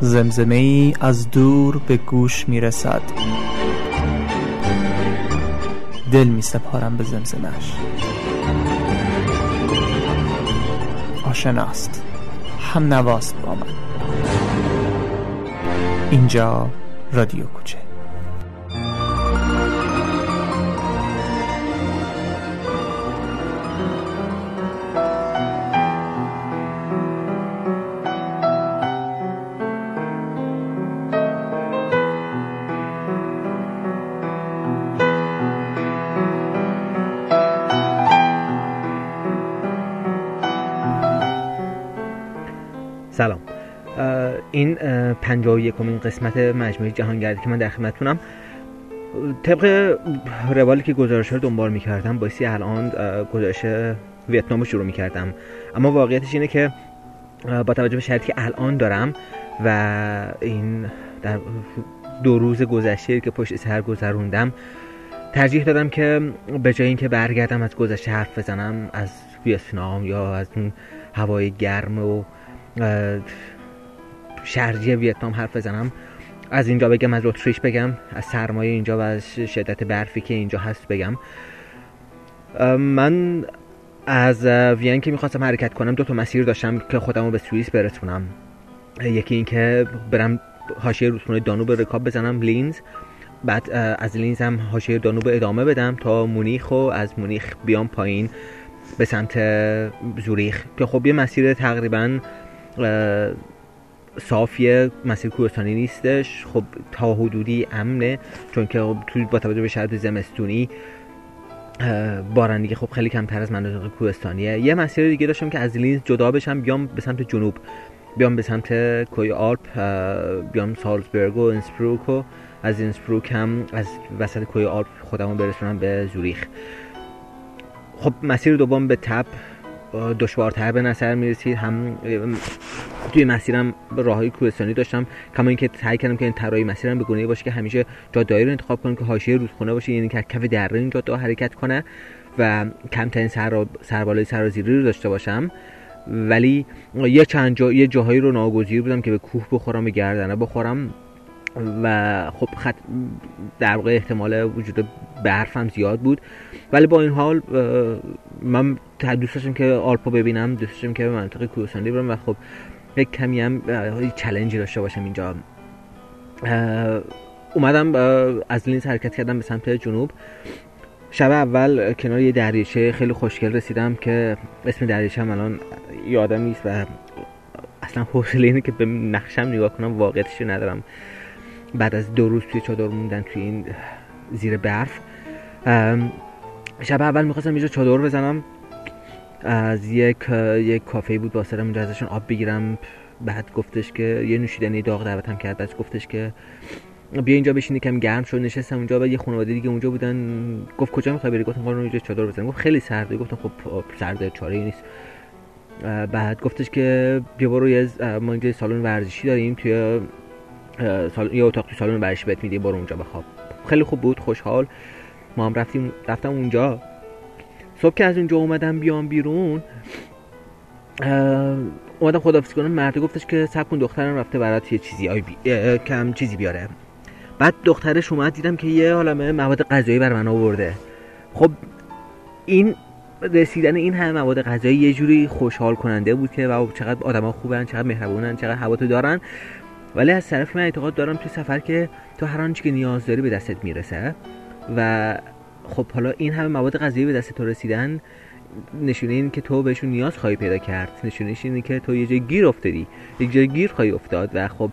زمزمه ای از دور به گوش می رسد دل می سپارم به زمزمش آشناست. هم نواست با من. اینجا رادیو کوچه سلام. این پنجاه و یکمین قسمت مجموعه جهانگردی که من در خدمتتونم. طبق روالی که گزارش رو دنبال می‌کردم بایستی الان گزارش ویتنام رو شروع می‌کردم. اما واقعیتش اینه که با توجه به شرطی که الان دارم و این در دو روز گذشته که پشت سر گذروندم ترجیح دادم که به جای اینکه برگردم از گذشته حرف بزنم از ویتنام یا از اون هوای گرم و شرجی ویتنام حرف بزنم. از اینجا بگم از اتریش بگم از سرمایه اینجا و از شدت برفی که اینجا هست بگم. من از وین که می‌خواستم حرکت کنم دو تا مسیر داشتم که خودم به سوئیس برسونم. یکی اینکه برم حاشیه رودخونه دانوب رکاب بزنم لینز. بعد از لینز هم حاشیه دانوب ادامه بدم تا مونیخ و از مونیخ بیام پایین به سمت زوریخ. که خب یه مسیر تقریبا صافیه مسیر کوهستانی نیستش. خب تا حدودی امنه چون که توی با توجه به شرط زمستونی بارندگی خب خیلی کمتر از مناطق کوهستانیه. یه مسیر دیگه داشتم که از لینز جدا بشم بیام به سمت جنوب. بیام به سمت کوه‌های آلپ بیام سالزبرگ و اینسبروک و از اینسبروک هم از وسط کوی آلپ خودمو برسونم به زوریخ. خب مسیر دوم به تب دشوارتر به نظر می‌رسید. هم توی مسیرم راههای کوهستانی داشتم کما اینکه سعی کردم که این طراحی مسیرم به گونه باشه که همیشه جاده‌ای رو انتخاب کنم که حاشیه رودخونه باشه یعنی که کف دره این جاده حرکت کنه و کمترین سر سربالای سرازیری رو داشته باشم. ولی یه چند جا یه جاهایی رو ناگزیر بودم که به کوه بخورم به گردنه بخورم. و خب خط در واقع احتمال وجود برفم زیاد بود. ولی با این حال من دوست داشتم که آلپا ببینم دوست داشتم که به منطقه کوهستانی برم و خب یک کمی هم چلنجی داشته باشم اینجا. اومدم از لینز حرکت کردم به سمت جنوب. شب اول کنار یه دریاچه خیلی خوشگل رسیدم که اسم دریاچه هم الان یادم نیست و اصلا حوصله اینه که به نقشم نگاه کنم واقعیتش ندارم. بعد از دو روز توی چادر موندن توی این زیر برف شب اول می‌خواستم اینجا چادر بزنم از یک یک کافه بود با سرم اینجا ازشون آب بگیرم بعد گفتش که یه نوشیدنی داغ دعوتم کرد بعد گفتش که بیا اینجا بشینی کم گرم شد نشستم اونجا بعد یه خانواده دیگه اونجا بودن گفت کجا می‌خوای بری؟ گفتم قرار اینجا چادر بزنم. گفت خیلی سرده. گفتم خب سرده چاره ای نیست بعد گفتش که بیا برو یه ما اینجا سالن ورزشی داریم توی سال... یه اتاق تو سالن ورزشی بهت میده برو اونجا بخواب. خیلی خوب بود خوشحال. ما هم رفتیم رفتم اونجا. صبح که از اونجا اومدم بیام بیرون اومدم خدافظی کنم. مرد گفتش که سب کن دخترم رفته برات یه چیزی آی بی... کم چیزی بیاره. بعد دخترش اومد دیدم که یه عالمه مواد غذایی بر من آورده. خب این رسیدن این همه مواد غذایی یه جوری خوشحال کننده بود که و چقدر آدما خوبن چقدر مهربونن چقدر هوا دارن. ولی از طرف من اعتقاد دارم تو سفر که تو هر آنچه که نیاز داری به دستت می‌رسه. و خب حالا این همه مواد غذایی به دست تو رسیدن نشونه این که تو بهشون نیاز خواهی پیدا کرد. نشونه اینه که تو یه جای گیر افتادی یک جای گیر خواهی افتاد و خب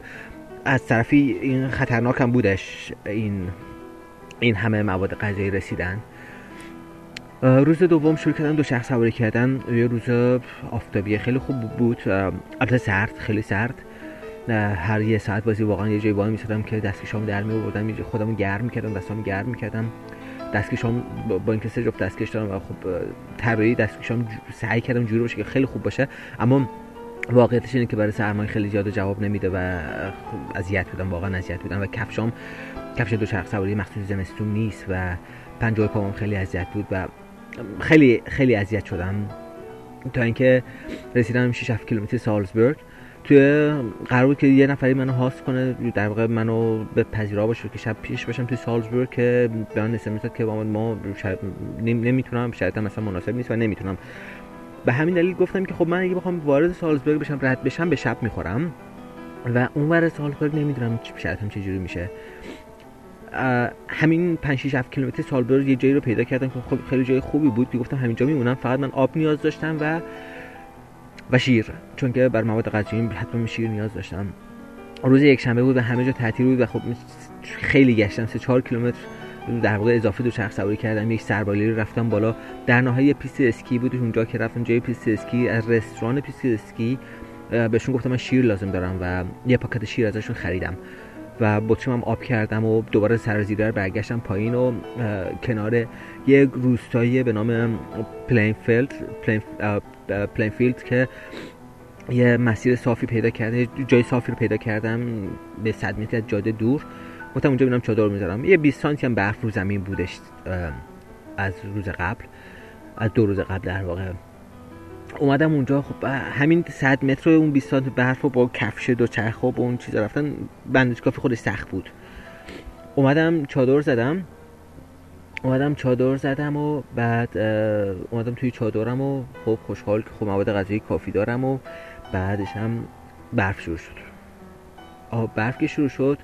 از طرفی این خطرناک هم بودش این این همه مواد غذایی رسیدن. روز دوم شروع کردم دو شخص سواری کردن. یه روز آفتابی خیلی خوب بود. البته سرد خیلی سرد. هر یه ساعت بازی واقعا یه جایی وای میسادم که دستکشام در می آوردم خودمو گرم می‌کردم دستامو گرم می‌کردم. دستکشام با اینکه سه جفت دستکش دارم و خب طراحی دستکشام سعی کردم جوری باشه که خیلی خوب باشه. اما واقعیتش اینه که برای سرمایه خیلی زیاد جواب نمیده و اذیت بودم واقعا اذیت بودم. و کفشام کفش دو چرخ سواری مخصوص زمستون نیست و پنجاه پامون خیلی اذیت بود و خیلی خیلی اذیت شدم. تا اینکه رسیدم 6 7 کیلومتر سالزبورگ. توی قرار که یه نفری منو هاست کنه در واقع منو به پذیرا باشه که شب پیش باشم توی سالزبورگ که به من نسیم که ما نمی‌تونم شاید مثلا مناسب نیست و نمی‌تونم. به همین دلیل گفتم که خب من اگه بخوام وارد سالزبورگ بشم رد بشم به شب می‌خورم و اون ور سالزبورگ نمی‌دونم شرایطم چجوری میشه. همین 5 6 7 کیلومتر سالزبورگ یه جایی رو پیدا کردم که خب خیلی جای خوبی بود که گفتم همینجا میمونم. فقط من آب نیاز داشتم و و شیر چون که برا مواد غذایی حتما شیر نیاز داشتم. روز یک شنبه بود و همه جا تعطیل بود و خب خیلی گشتم. سه 4 کیلومتر در واقع اضافه دو چرخ سواری کردم. یک سربالایی رو رفتم بالا. در نهایت پیست اسکی بود. اونجا که رفتم جای پیست اسکی از رستوران پیست اسکی بهشون گفتم من شیر لازم دارم و یه پاکت شیر ازشون خریدم. و بطریم هم آب کردم و دوباره سرازیری رو برگشتم پایین و کنار یک روستایی به نام پلینفیلد پلینفیلد که یه مسیر صافی پیدا کردم جای صافی رو پیدا کردم به صد متر از جاده دور. گفتم اونجا ببینم چادر می‌ذارم. یه 20 سانتی هم برف رو زمین بودش از روز قبل از دو روز قبل در واقع. اومدم اونجا خب همین 100 متر اون 20 سانتی برف رو با کفش دو چرخ و اون چیزا رفتن. بندش کافی خودش سخت بود. اومدم چادر زدم. اومدم چادر زدم و بعد اومدم توی چادرم و خب خوشحال که خب مواد غذایی کافی دارم و بعدش هم برف شروع شد. آه برف که شروع شد.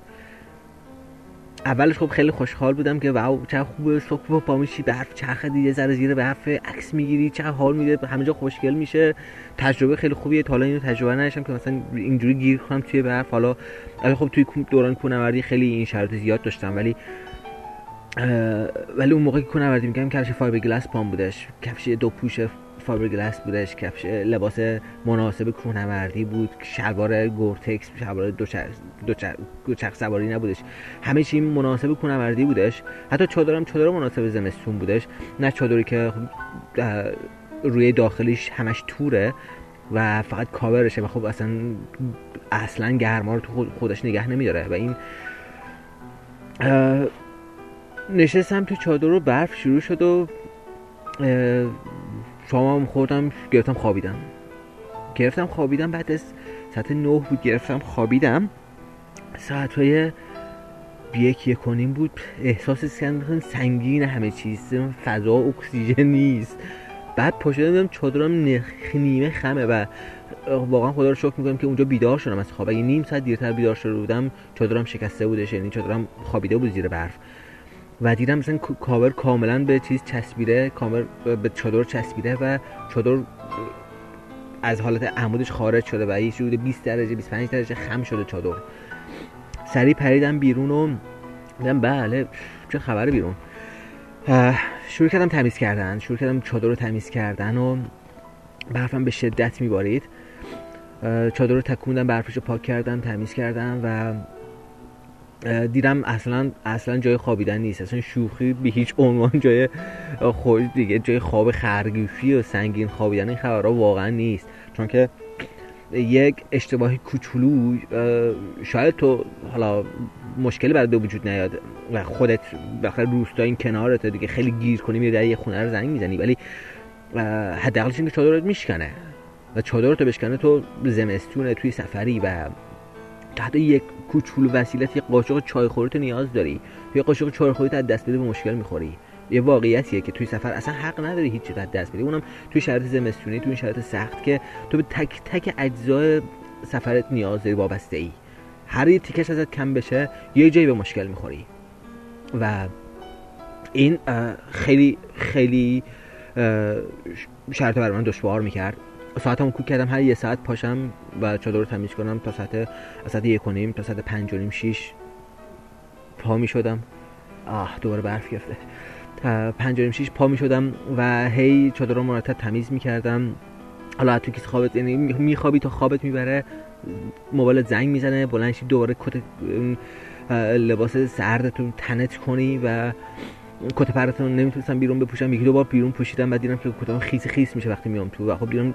اولش خب خیلی خوشحال بودم که واو چه خوبه صبح پا میشی برف چرخدی یه ذره زیر برف عکس می‌گیری چه حال میده همه جا خوشگل میشه. تجربه خیلی خوبیه تا حالا اینو تجربه نداشتم که مثلا اینجوری گیر کنم توی برف. حالا خب توی دوران کوهنوردی خیلی این شرایط زیاد داشتم ولی ولی اون موقع که کوهنوردی می‌کردم کفش فایبر گلاس پام بودش. کفش دو پوش فایبر گلاس بودش. کفش لباس مناسب کوهنوردی بود. شلوار گورتکس شلوار دو چرخ سواری نبودش. همه چی مناسب کوهنوردی بودش. حتی چادرم چادر مناسب زمستون بودش. نه چادری که روی داخلیش همش توره و فقط کاورشه و خب اصلا اصلا گرما رو تو خودش نگه نمیداره. و این نشستم تو چادر رو برف شروع شد و شما خوردم گرفتم خوابیدم. گرفتم خوابیدم بعد از ساعت نه بود گرفتم خوابیدم. ساعت های یک یک کنیم بود. احساس سنگین همه چیز فضا اکسیژن نیست. بعد پاشدم دیدم چادرم نخ نیمه خمه و واقعا خدا رو شکر می‌کنم که اونجا بیدار شدم از خواب. اگه نیم ساعت دیرتر بیدار شده بودم چادرم شکسته بودش یعنی چادرم خوابیده بود زیر برف. و دیدم مثلا کاور کاملا به چیز چسبیده کاور به چادر چسبیده و چادر از حالت عمودش خارج شده و یه حدود 20 درجه 25 درجه خم شده چادر. سریع پریدم بیرون و دیدم بله چه خبر بیرون. شروع کردم تمیز کردن شروع کردم چادر رو تمیز کردن و برفم به شدت میبارید. چادر رو تکوندم برفش رو پاک کردم تمیز کردم و دیدم اصلا اصلا جای خوابیدن نیست. اصلا شوخی به هیچ عنوان جای خود دیگه جای خواب خرگوشی و سنگین خوابیدن این خبرها واقعا نیست. چون که یک اشتباهی کوچولو شاید تو حالا مشکلی برای به وجود نیاد و خودت بخاطر روستا این کنارت دیگه خیلی گیر کنی میری در یه خونه رو زنگ می‌زنی ولی حداقلش اینکه چادرت میشکنه و چادرت بشکنه تو زمستونه توی سفری و تحت یک کوچولو وسیله یه قاشق تو نیاز داری. یه قاشق چای خوریت از دست بده به مشکل می‌خوری. یه واقعیتیه که توی سفر اصلا حق نداری هیچ چیز دست بدی. اونم توی شرایط زمستونی توی شرایط سخت که تو به تک تک اجزای سفرت نیاز داری وابسته ای هر یه تیکش ازت کم بشه یه جایی به مشکل می‌خوری. و این خیلی خیلی شرط بر من دشوار می‌کرد. ساعتمو کوک کردم هر یه ساعت پاشم و چادر رو تمیز کنم تا ساعت ساعت یک کنیم تا ساعت پنج و نیم شیش پا می شدم. آه دوباره برف گرفته. پنج و نیم شیش پا می شدم و هی چادر رو مرتب تمیز می کردم. حالا تو کیسه خوابت یعنی میخوابی تا خوابت می‌بره موبایل زنگ می‌زنه بلند دوباره کت لباس سردتون تنت کنی و کت پرتو نمی‌تونستم بیرون بپوشم. یکی دو بار بیرون پوشیدم بعد دیدم که کتم خیس خیس میشه وقتی میام تو. و خب دیدم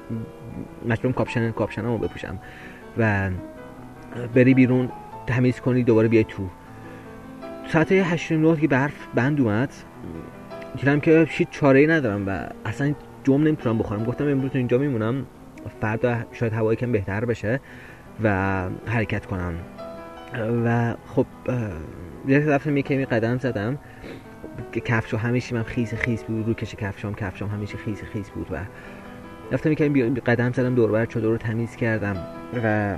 مجبورم کاپشن کاپشنمو بپوشم. و بری بیرون تمیز کنی دوباره بیای تو. ساعت 8 9 که برف بند اومد دیدم که هیچ چاره ای ندارم و اصلا جم نمی‌تونم بخورم. گفتم امروز اینجا میمونم فردا شاید هوای کم بهتر بشه و حرکت کنم. و خب یه رفتم یه کمی قدم زدم. کفشو همیشه من خیس خیس بود رو کش کفشام کفشام همیشه خیس خیس بود و رفتم یکم قدم زدم دور بر چادر رو تمیز کردم و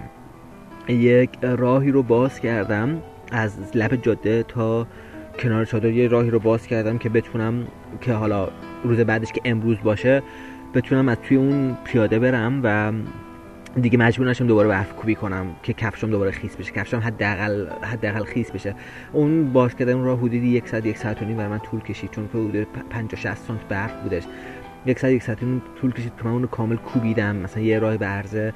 یک راهی رو باز کردم از لب جاده تا کنار چادر یه راهی رو باز کردم که بتونم که حالا روز بعدش که امروز باشه بتونم از توی اون پیاده برم و دیگه مجبور نشم دوباره برف کوبی کنم که کفشم دوباره خیس بشه. کفشم حداقل حداقل خیس بشه. اون باز کردن راه حدودی یک ساعت یک ساعت و نیم برای من طول کشید چون حدود 50 60 سانت برف بودش. یک ساعت یک ساعت طول کشید که من اون کامل کوبیدم. مثلا یه راه به عرض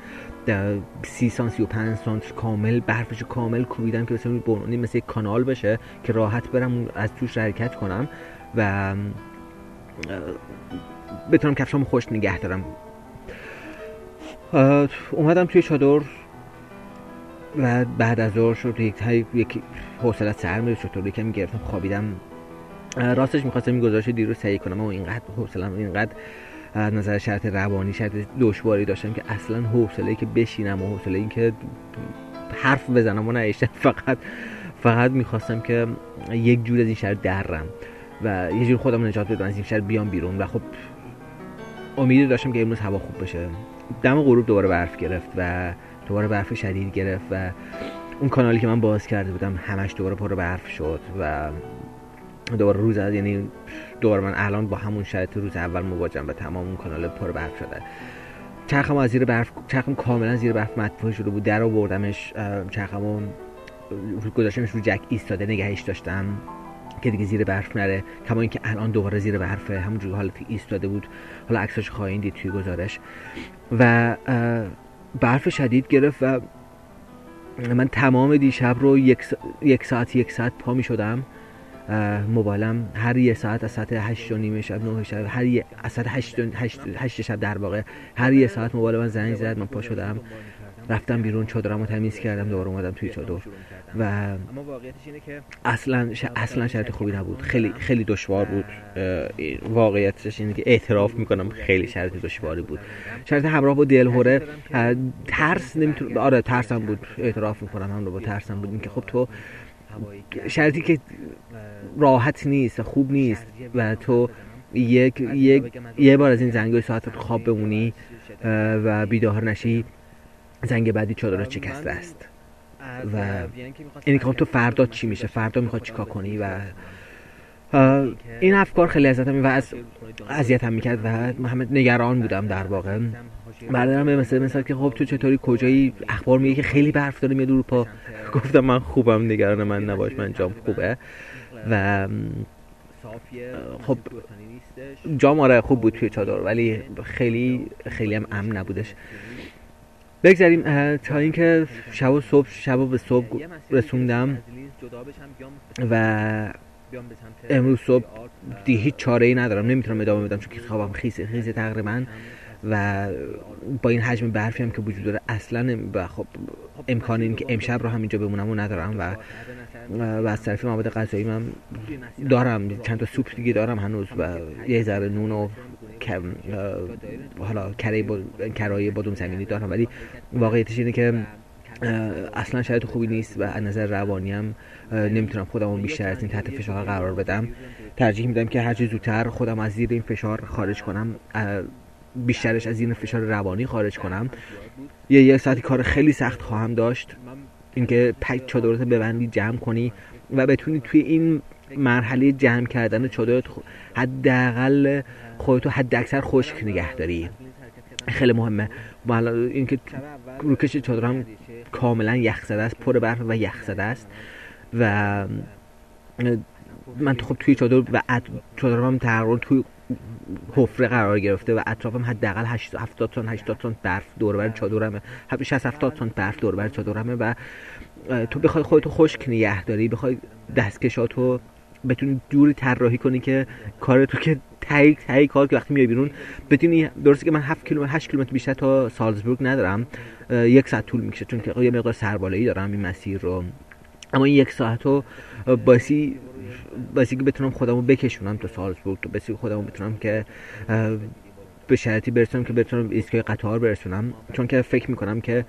سی سانت سی و پنج سانت کامل برفش کامل کوبیدم که مثلا بونونی مثل یک کانال بشه که راحت برم از توش حرکت کنم و بتونم کفشام خوش نگه دارم. اومدم توی چادر و بعد از ظهر شد یک یک حوصله سر میره چطور یکم گرفتم خوابیدم. راستش می‌خواستم این گزارش دیر رو سعی کنم و اینقدر حوصلم اینقدر از نظر شرط روانی شرط دشواری داشتم که اصلا حوصله که بشینم و حوصله این که حرف بزنم و نایشتم فقط فقط می‌خواستم که یک جور از این شهر درم و یه جور خودم نجات بدم از این شهر بیام بیرون. و خب امید داشتم که امروز هوا خوب بشه. دم غروب دوباره برف گرفت و دوباره برف شدید گرفت و اون کانالی که من باز کرده بودم همش دوباره پر برف شد و دوباره روز یعنی دوباره من الان با همون شرایط روز اول مواجهم و تمام اون کانال پر برف شده. چرخم از زیر برف چرخم کاملا زیر برف مدفوع شده بود. در آوردمش چرخمو گذاشتمش رو جک ایستاده نگهش داشتم. که دیگه زیر برف نره. کما اینکه الان دوباره زیر برفه. همونجوری حالت ایستاده بود. حالا عکساش خواهید دید توی گزارش. و برف شدید گرفت و من تمام دیشب رو یک, ساعت یک ساعت پا می شدم. موبایلم هر یه ساعت از ساعت هشت و نیمه شب نه شب هر یه از ساعت هشت, هشت, شب در واقع هر یه ساعت موبایل من زنگ زد من پا شدم. رفتم بیرون چادرم رو تمیز کردم دوباره اومدم توی چادر. و اینه که اصلا اصلا شرط خوبی نبود. خیلی خیلی دشوار بود. واقعیتش اینه که اعتراف می‌کنم خیلی شرط دشواری بود. شرط همراه با دلهوره ترس نمی‌تونم آره ترسم بود. اعتراف می‌کنم هم رو با ترسم بود. اینکه خب تو شرطی که راحت نیست خوب نیست و تو یک, یک یه بار از این زنگای ساعت خواب بمونی و بیدار نشی زنگ بعدی چادر شکسته است. و اینی که خب تو فردا چی میشه؟ فردا می‌خواد چیکار کنی؟ و این افکار خیلی ازتم و از اذیتم می‌کرد و همه نگران بودم در واقع. بعدم مثل مثلا که خب تو چطوری؟ کجایی؟ اخبار میگه که خیلی برف داره میاد اروپا گفتم من خوبم نگران من نباش من جام خوبه. و خب جام آره خوب بود توی چادر ولی خیلی خیلی هم امن نبودش. بگذاریم تا اینکه شب و صبح شب و به صبح رسوندم و امروز صبح دی هیچ چاره ای ندارم. نمی‌تونم ادامه بدم چون که خوابم خیسه خیسه تقریبا. و با این حجم برفی هم که وجود داره اصلا و خب امکان این که امشب رو همینجا بمونم و ندارم و و از طرف مواد غذایی من دارم. چند تا سوپ دیگه دارم هنوز و یه ذره نون و حالا کره با... کرایه بادوم زمینی دارم. ولی واقعیتش اینه که اصلا شاید خوبی نیست و از نظر روانی هم نمی‌تونم خودم بیشتر از این تحت فشار قرار بدم. ترجیح میدم که هرچی زودتر خودم از زیر این فشار خارج کنم. بیشترش از این فشار روانی خارج کنم. یه یه ساعتی کار خیلی سخت خواهم داشت. اینکه پک چادرات ببندی جمع کنی و بتونی توی این مرحله جمع کردن چادرات حداقل خودتو حد اکثر خشک نگه داری. خیلی مهمه. اینکه روکش چادر هم کاملا یخ زده است پر برف و یخ زده است. و من خب توی چادر و چادرم تقریبا توی حفره قرار گرفته و اطرافم حداقل 70 تن 80 تن برف دور بر چادرمه 60 70 تن برف دور بر چادرمه و تو بخوای خودتو خشک نگه داری بخوای دستکشاتو بتونی دوری طراحی کنی که کار تو که تایی تایی کار که وقتی میای بیرون بتونی درسته که من 7 کیلومتر 8 کیلومتر بیشتر تا سالزبورگ ندارم یک ساعت طول می‌کشه چون که یه مقدار سربالایی دارم این مسیر رو. اما این یک ساعت رو باسی باسی که بتونم خودمو بکشونم تا سالزبورگ تو باسی خودمو بتونم که به شرطی برسونم که بتونم ایستگاه قطار برسونم. چون که فکر می‌کنم که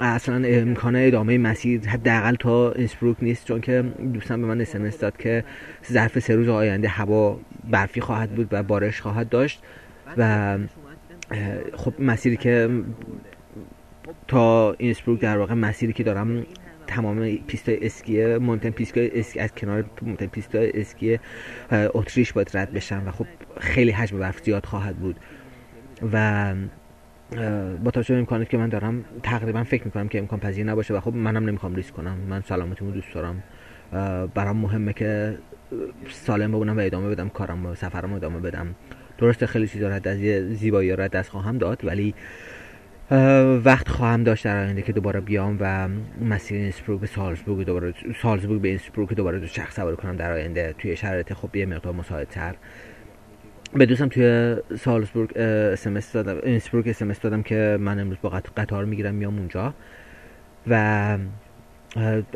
اصلا امکان ادامه مسیر حداقل تا اینسبروک نیست. چون که دوستم به من اسمس داد که ظرف سه روز آینده هوا برفی خواهد بود و بارش خواهد داشت. و خب مسیری که تا اینسبروک در واقع مسیری که دارم تمام پیست اسکی مهم‌ترین پیست اسکی از کنار مهم‌ترین پیست اسکی اتریش باید رد بشن و خب خیلی حجم برف زیاد خواهد بود. و با توجه به امکاناتی که من دارم تقریبا فکر می‌کنم که امکان پذیر نباشه و خب منم نمی‌خوام ریسک کنم. من سلامتیمو دوست دارم. برام مهمه که سالم بمونم و ادامه بدم کارم و سفرم ادامه بدم. درسته خیلی چیزا رد از زیبایی رد دست خواهم داد ولی وقت خواهم داشت در آینده که دوباره بیام و مسیر اینسبروک به سالزبورگ دوباره سالزبورگ به اینسبروک دوباره دو شخص سواری کنم در آینده توی شرایط خب یه مقدار مساعدتر. به دوستم توی سالزبورگ اسمس دادم. اینسبروک اسمس دادم که من امروز با قطار می‌گیرم میام اونجا. و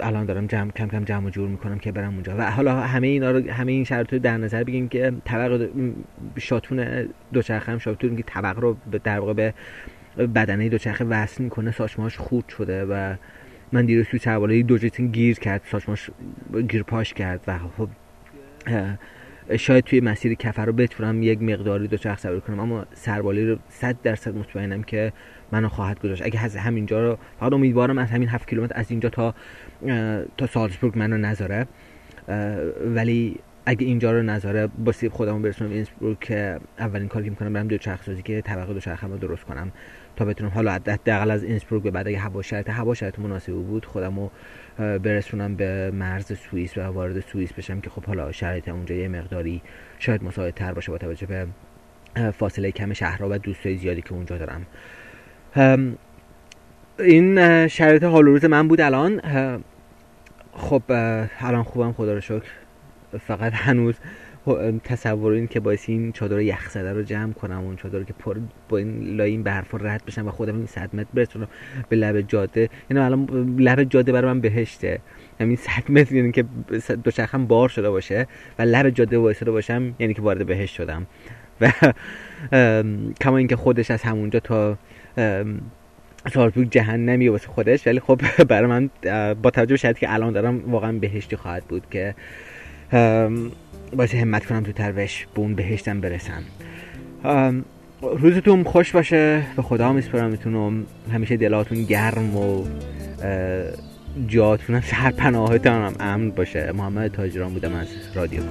الان دارم جمع کم کم جمع جور می‌کنم که برم اونجا. و حالا همه اینا رو همه این شرایط رو در نظر بگیم که طبق شاتون دوچرخه هم شاتون که طبق رو در واقع به بدنه دوچرخه وصل می‌کنه ساچماش خورد شده و من دیروز توی سرباله دو گیر کرد ساچماش گیر پاش کرد و خب شاید توی مسیر کفر رو بتونم یک مقداری دو چرخ سواری کنم اما سربالی رو صد درصد مطمئنم که منو خواهد گذاشت. اگه از همینجا رو فقط امیدوارم از همین هفت کیلومتر از اینجا تا تا سالزبورگ منو نذاره. ولی اگه اینجا رو نذاره با سیب خودمو برسونم اینسبروک که اولین کاری که می‌کنم برم دو چرخ سازی که طبقه دو چرخ رو درست کنم. تا بتونم حالا حداقل از اینسبروک به بعد اگه هوا شرایط هوا شرایط مناسبی بود خودمو برسونم به مرز سوئیس و وارد سوئیس بشم که خب حالا شرایط اونجا یه مقداری شاید مساعد تر باشه با توجه به فاصله کم شهرها و دوستای زیادی که اونجا دارم. این شرایط حال روز من بود الان. خب الان خوبم خدا رو شکر. فقط هنوز تصور این که باعث این چادر یخ زده رو جمع کنم اون چادر که پر با این لای این برف رد بشم و خودم این 100 متر برسونم به لب جاده. یعنی الان لب جاده برای من بهشته. همین 100 متر یعنی که دوچرخم بار شده باشه و لب جاده وایساده باشم یعنی که وارد بهشت شدم. و کما اینکه خودش از همونجا تا سالزبورگ جهنمی واسه خودش ولی خب برای من با توجه به که الان دارم واقعا بهشتی خواهد بود که باید همت کنم تو تروش به اون بهشتم برسم. روزتون خوش باشه. به خدا میسپرمتون همیشه دلاتون گرم و جاتون سرپناهتان هم امن باشه. محمد تاجران بودم از رادیو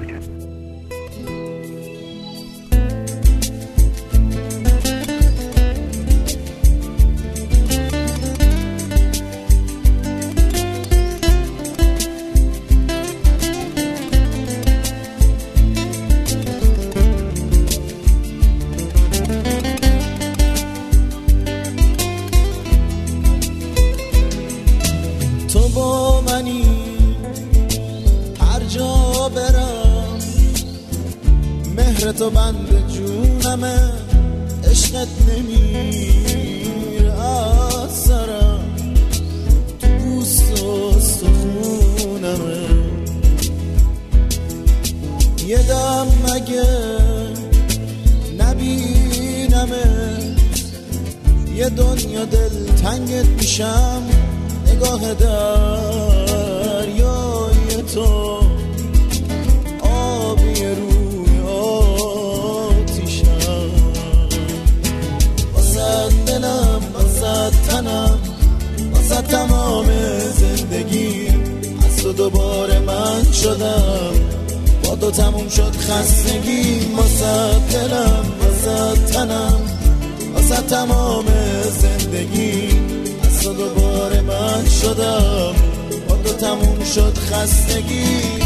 کوچه تو بند جونمه عشقت نمیر از سرم. تو و سخونمه یه دم مگه نبینمه یه دنیا دل تنگت میشم. نگاه دریای تو تنم واسه تمام زندگی. از تو دوباره من شدم. با تو تموم شد خستگی. واسه دلم واسه تنم واسه تمام زندگی. تو دوباره من شدم. با تو تموم شد خستگی.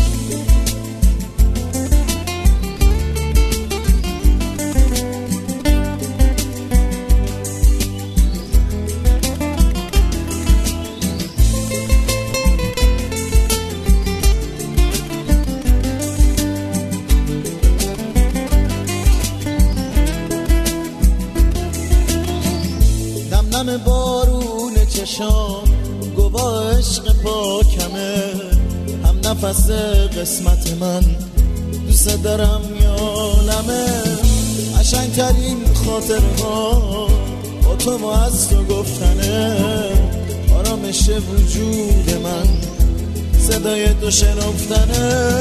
چشام گواه عشق پاکمه. هم نفس قسمت من دوست دارم یالمه ترین خاطر ها با تو و از تو گفتنه. آرامش وجود من صدای تو شنفتنه.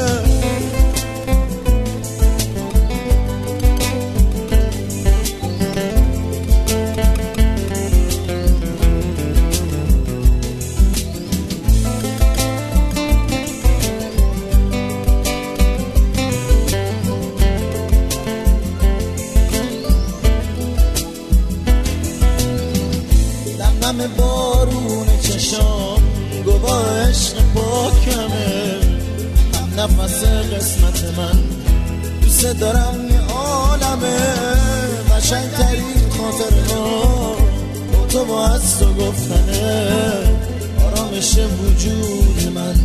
قشنگ ترین خاطرها با تو با از تو گفتنه. آرامش وجود من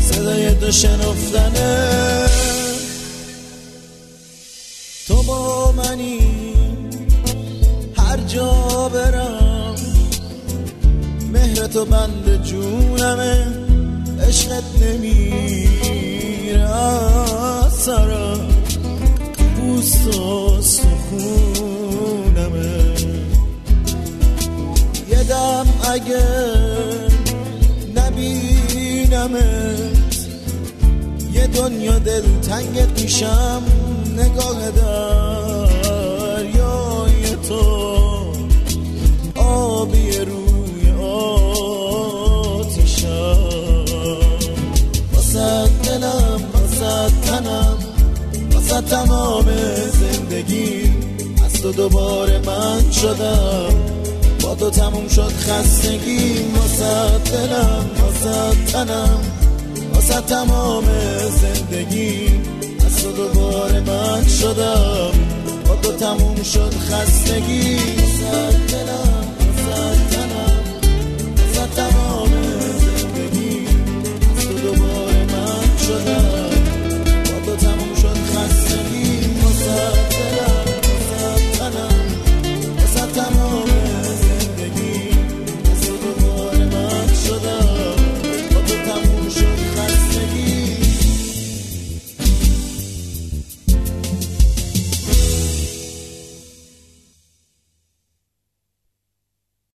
صدای تو شنفتنه. تو با منی هر جا برم. مهر تو بند جونمه عشقت نمیره اگه نبینمت یه دنیا دل تنگت میشم نگاه دریای تو. آبی روی آتیشم. واسه دلم واسه تنم واسه تمام زندگی از تو دوباره من شدم. تو تموم شد خستگی. واسد دلم واسد تنم واسد تمام زندگی. از تو دوباره من شدم. تا تموم شد خستگی. واسد دلم واسد تنم واسد تمام زندگی. از تو دوباره من شدم.